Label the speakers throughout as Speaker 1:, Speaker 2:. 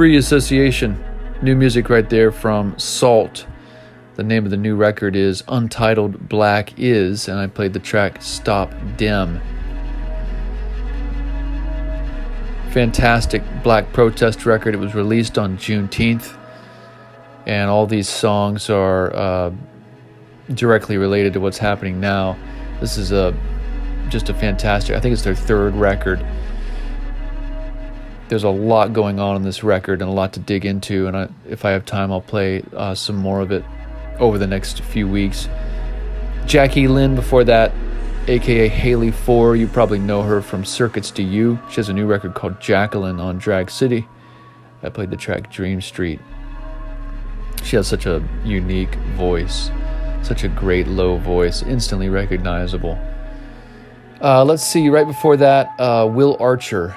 Speaker 1: Free Association. New music right there from Sault. The name of the new record is Untitled Black Is, and I played the track Stop Dem. Fantastic black protest record. It was released on Juneteenth, and all these songs are uh, directly related to what's happening now. This is a just a fantastic. I think it's their third record there's a lot going on in this record and a lot to dig into. And I, if I have time, I'll play uh, some more of it over the next few weeks. Jackie Lynn before that, aka Haley Fohr. You probably know her from Circuit des Yeux. She has a new record called Jacqueline on Drag City. I played the track Dream Street. She has such a unique voice, such a great low voice, instantly recognizable. Uh, let's see, right before that, uh, Will Archer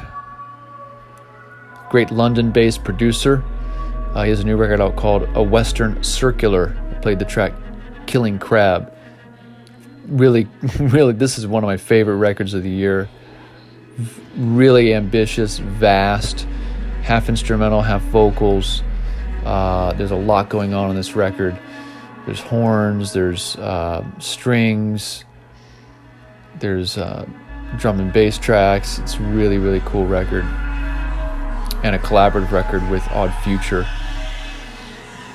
Speaker 1: great London based producer. Uh, he has a new record out called A Western Circular. I played the track Killing Crab. Really, really, this is one of my favorite records of the year. Really ambitious, vast, half instrumental, half vocals. Uh, there's a lot going on on this record. There's horns, there's uh, strings, there's uh, drum and bass tracks. It's really, really cool record and a collaborative record with Odd Future.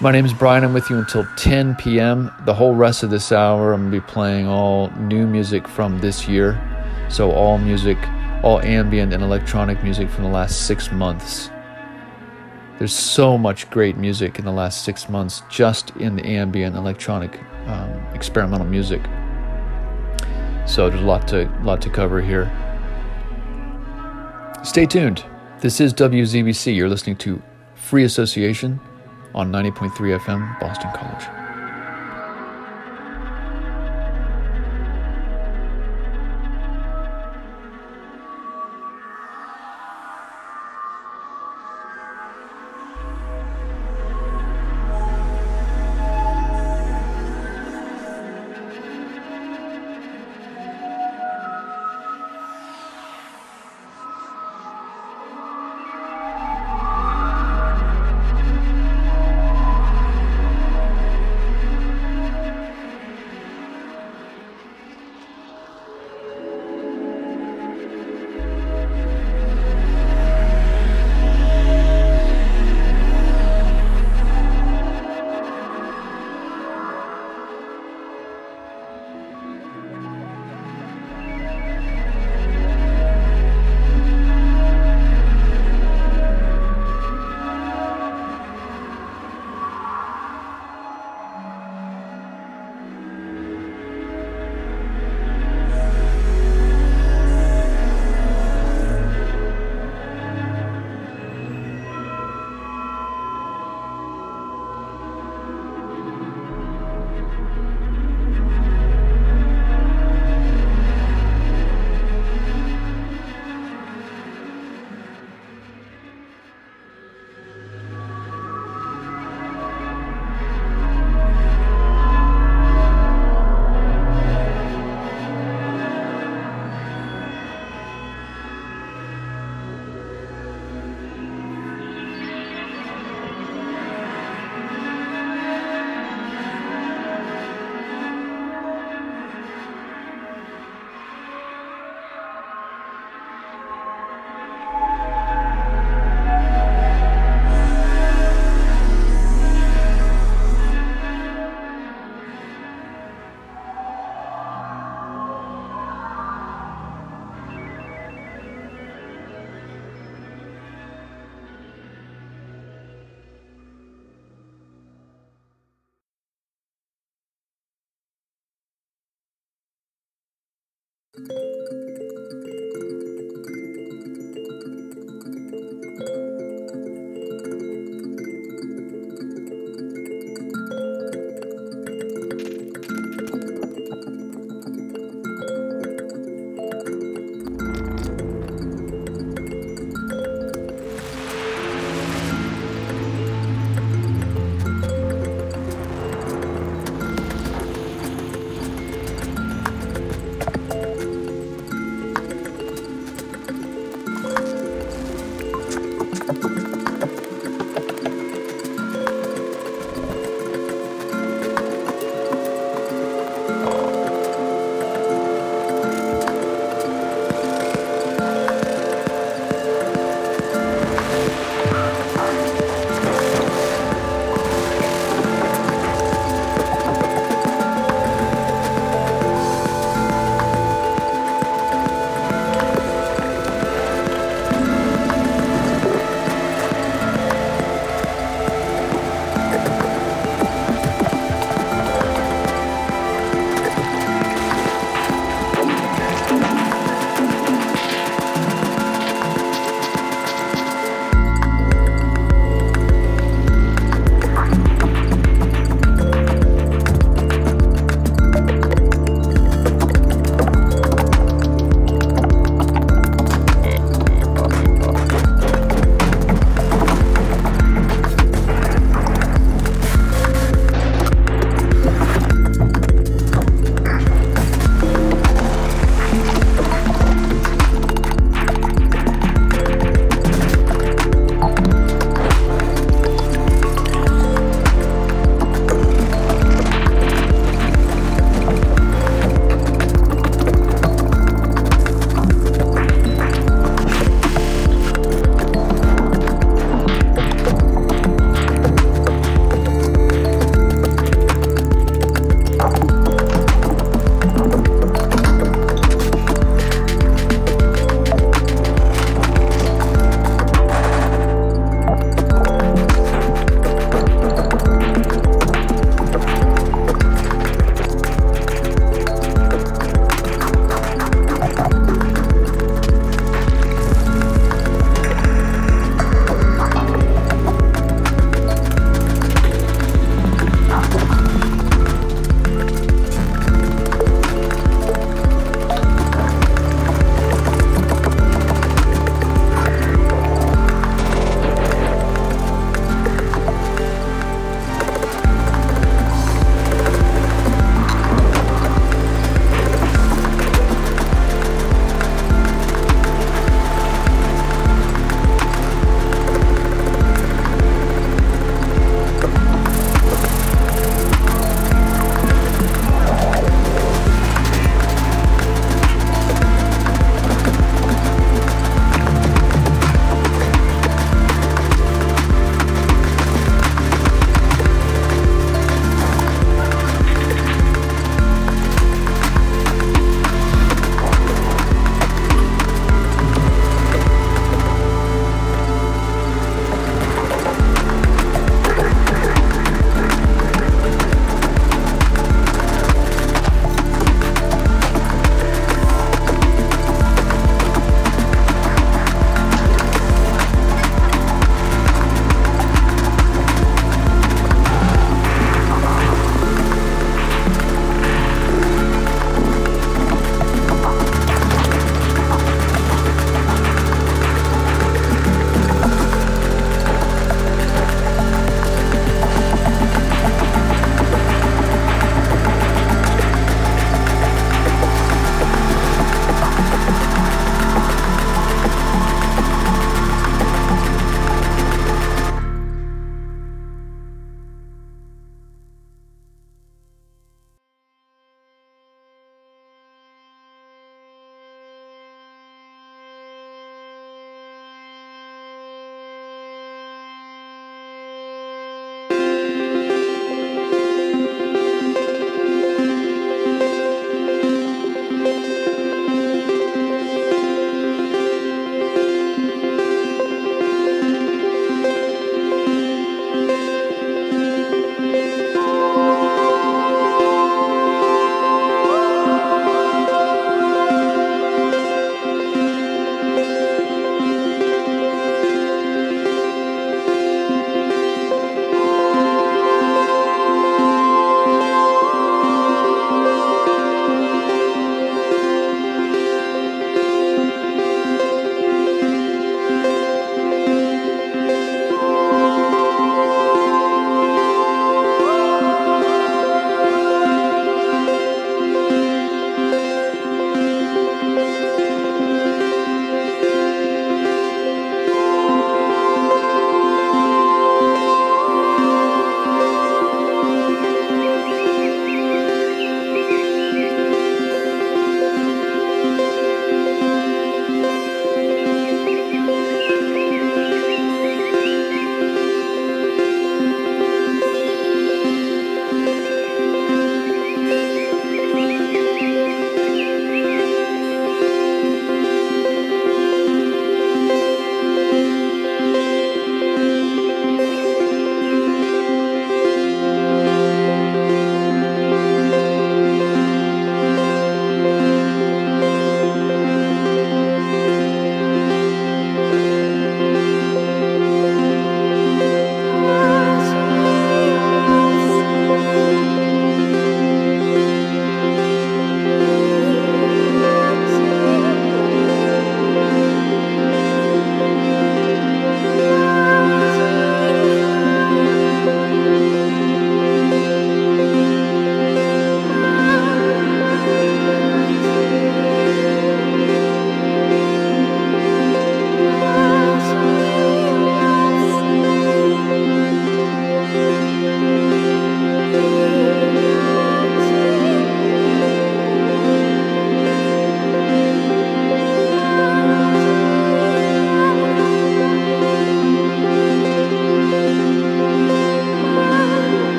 Speaker 1: My name is Brian. I'm with you until 10 p.m. The whole rest of this hour, I'm going to be playing all new music from this year. So, all music, all ambient and electronic music from the last six months. There's so much great music in the last six months just in the ambient electronic um, experimental music. So, there's a lot to, lot to cover here. Stay tuned. This is WZBC. You're listening to Free Association on 90.3 FM, Boston College.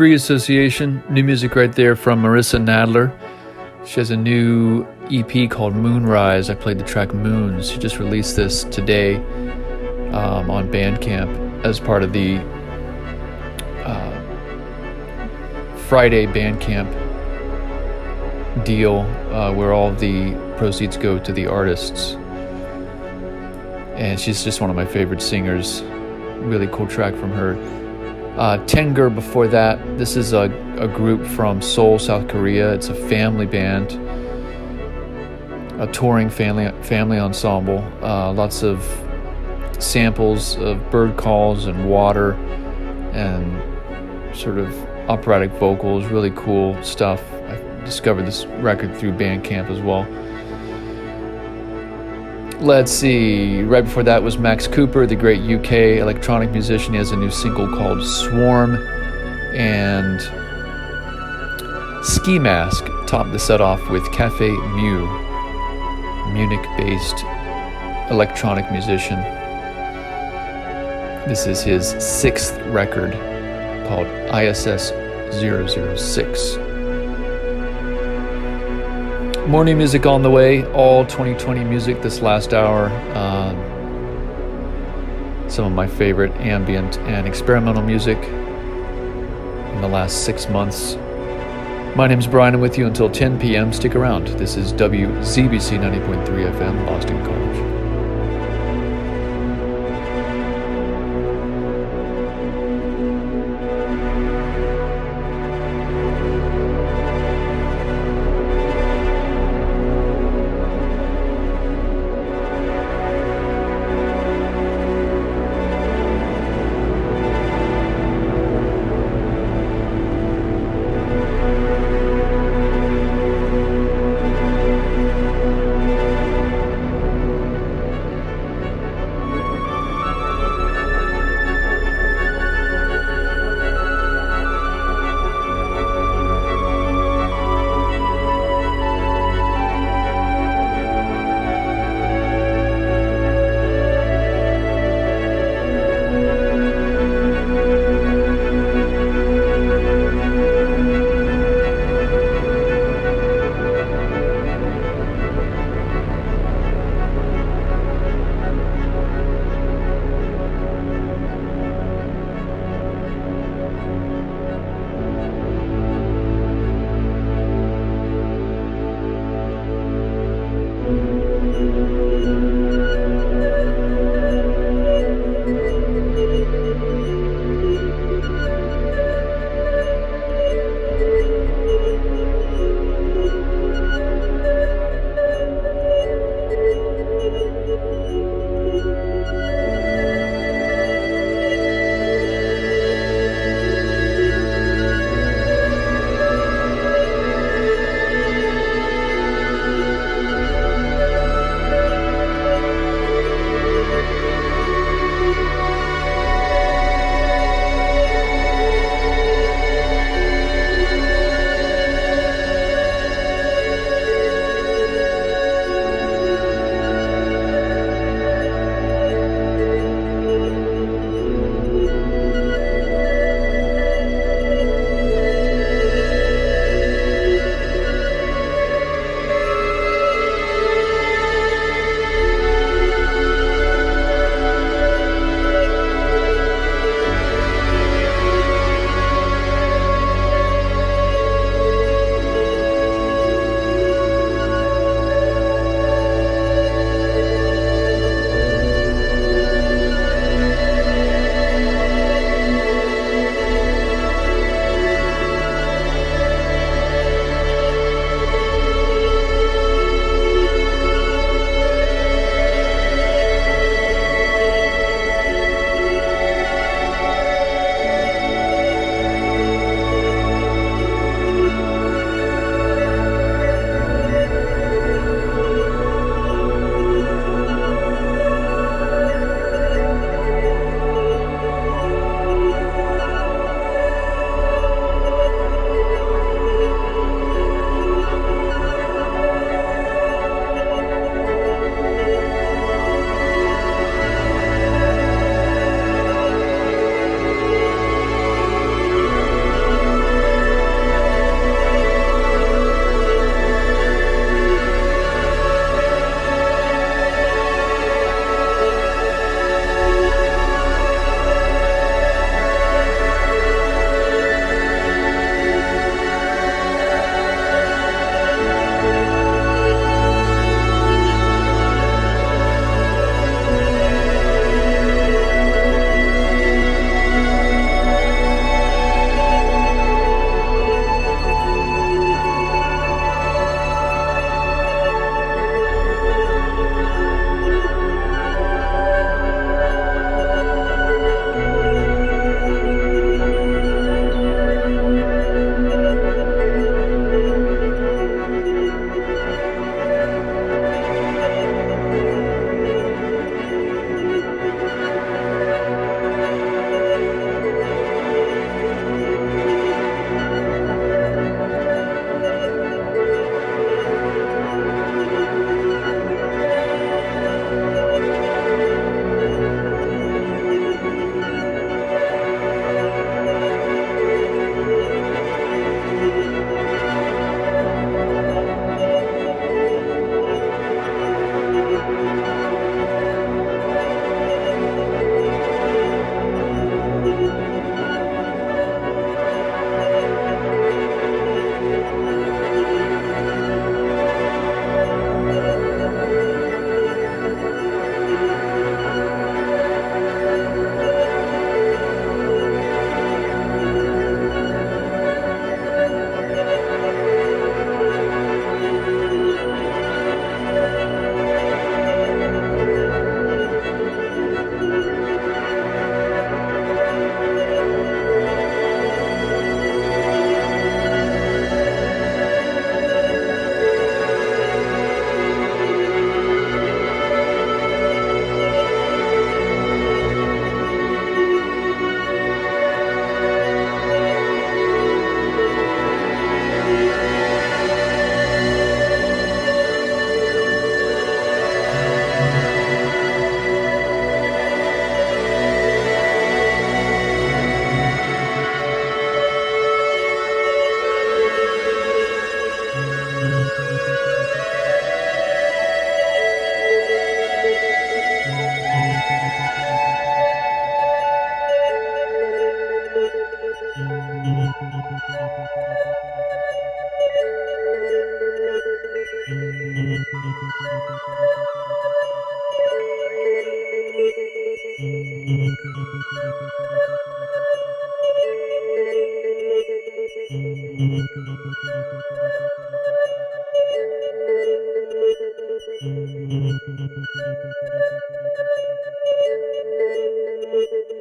Speaker 1: Free Association, new music right there from Marissa Nadler. She has a new EP called Moonrise. I played the track Moons. She just released this today. um, on Bandcamp as part of the uh, Friday Bandcamp deal, uh, where all the proceeds go to the artists. And she's just one of my favorite singers. Really cool track from her. Uh, Tengger before that. This is a, a group from Seoul, South Korea. It's a family band, a touring family family ensemble. Uh, lots of samples of bird calls and water and sort of operatic vocals. Really cool stuff. I discovered this record through Bandcamp as well. Let's see. Right before that was Max Cooper, the great UK electronic musician. He has a new single called Swarm. And Skee Mask topped the set off with Cafe Mu, Munich based electronic musician. This is his sixth record called ISS 006. Morning music on the way, all 2020 music this last hour. Um, some of my favorite ambient and experimental music in the last six months. My name is Brian. I'm with you until 10 p.m. Stick around. This is WZBC 90.3 FM, Boston College.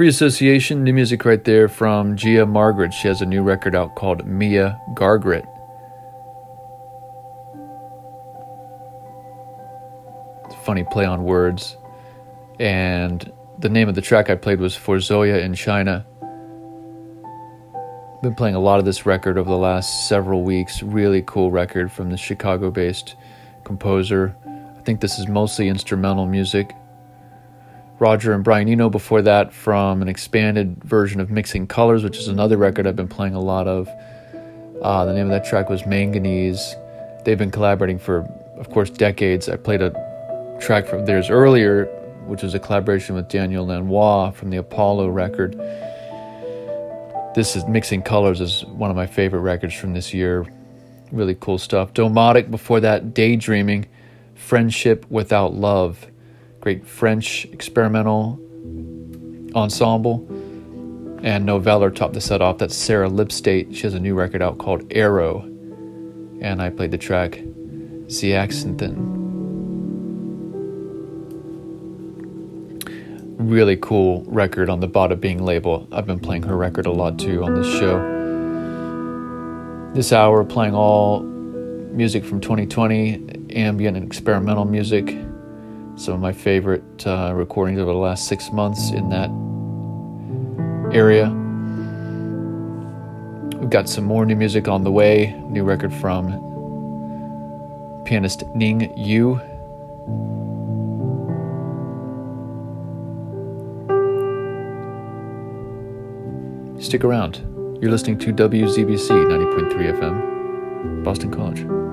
Speaker 1: Free Association, new music right there from Gia Margaret. She has a new record out called Mia Gargaret. Funny play on words. And the name of the track I played was For Zoya in China. Been playing a lot of this record over the last several weeks. Really cool record from the Chicago based composer. I think this is mostly instrumental music Roger and Brian Eno before that from an expanded version of Mixing Colors, which is another record I've been playing a lot of. Uh, the name of that track was Manganese. They've been collaborating for, of course, decades. I played a track from theirs earlier, which was a collaboration with Daniel Lanois from the Apollo record. This is Mixing Colors is one of my favorite records from this year. Really cool stuff. Domotic before that, Daydreaming, Friendship Without Love great French experimental ensemble. And Noveller topped the set off. That's Sarah Lipstate. She has a new record out called Arrow. And I played the track Zeaxanthin. Really cool record on the Bada Bing label. I've been playing her record a lot too on this show. This hour, playing all music from 2020, ambient and experimental music some of my favorite uh, recordings over the last six months in that area. We've got some more new music on the way. New record from pianist Ning Yu. Stick around. You're listening to WZBC 90.3 FM, Boston College.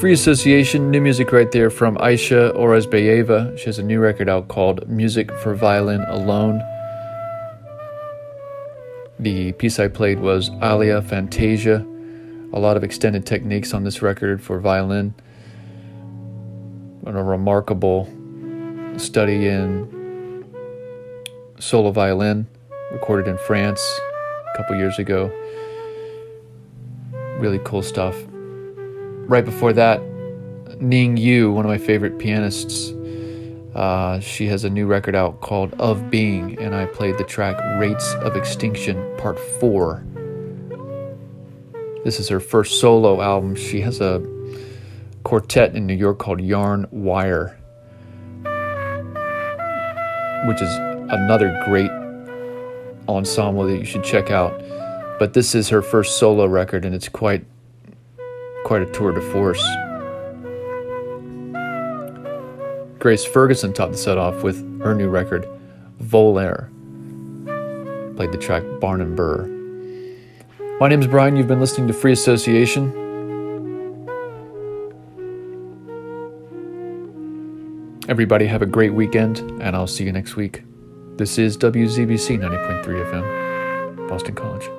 Speaker 1: Free Association, new music right there from Aisha Orazbayeva. She has a new record out called Music for Violin Alone. The piece I played was Alia Fantasia. A lot of extended techniques on this record for violin. And a remarkable study in solo violin, recorded in France a couple years ago. Really cool stuff right before that, Ning Yu, one of my favorite pianists, uh, she has a new record out called Of Being, and I played the track Rates of Extinction Part 4. This is her first solo album. She has a quartet in New York called Yarn Wire, which is another great ensemble that you should check out. But this is her first solo record, and it's quite quite a tour de force. Grace Ferguson topped the set off with her new record, Voler. Played the track Barnumbirr. My name is Brian. You've been listening to Free Association. Everybody have a great weekend, and I'll see you next week. This is WZBC 90.3 FM, Boston College.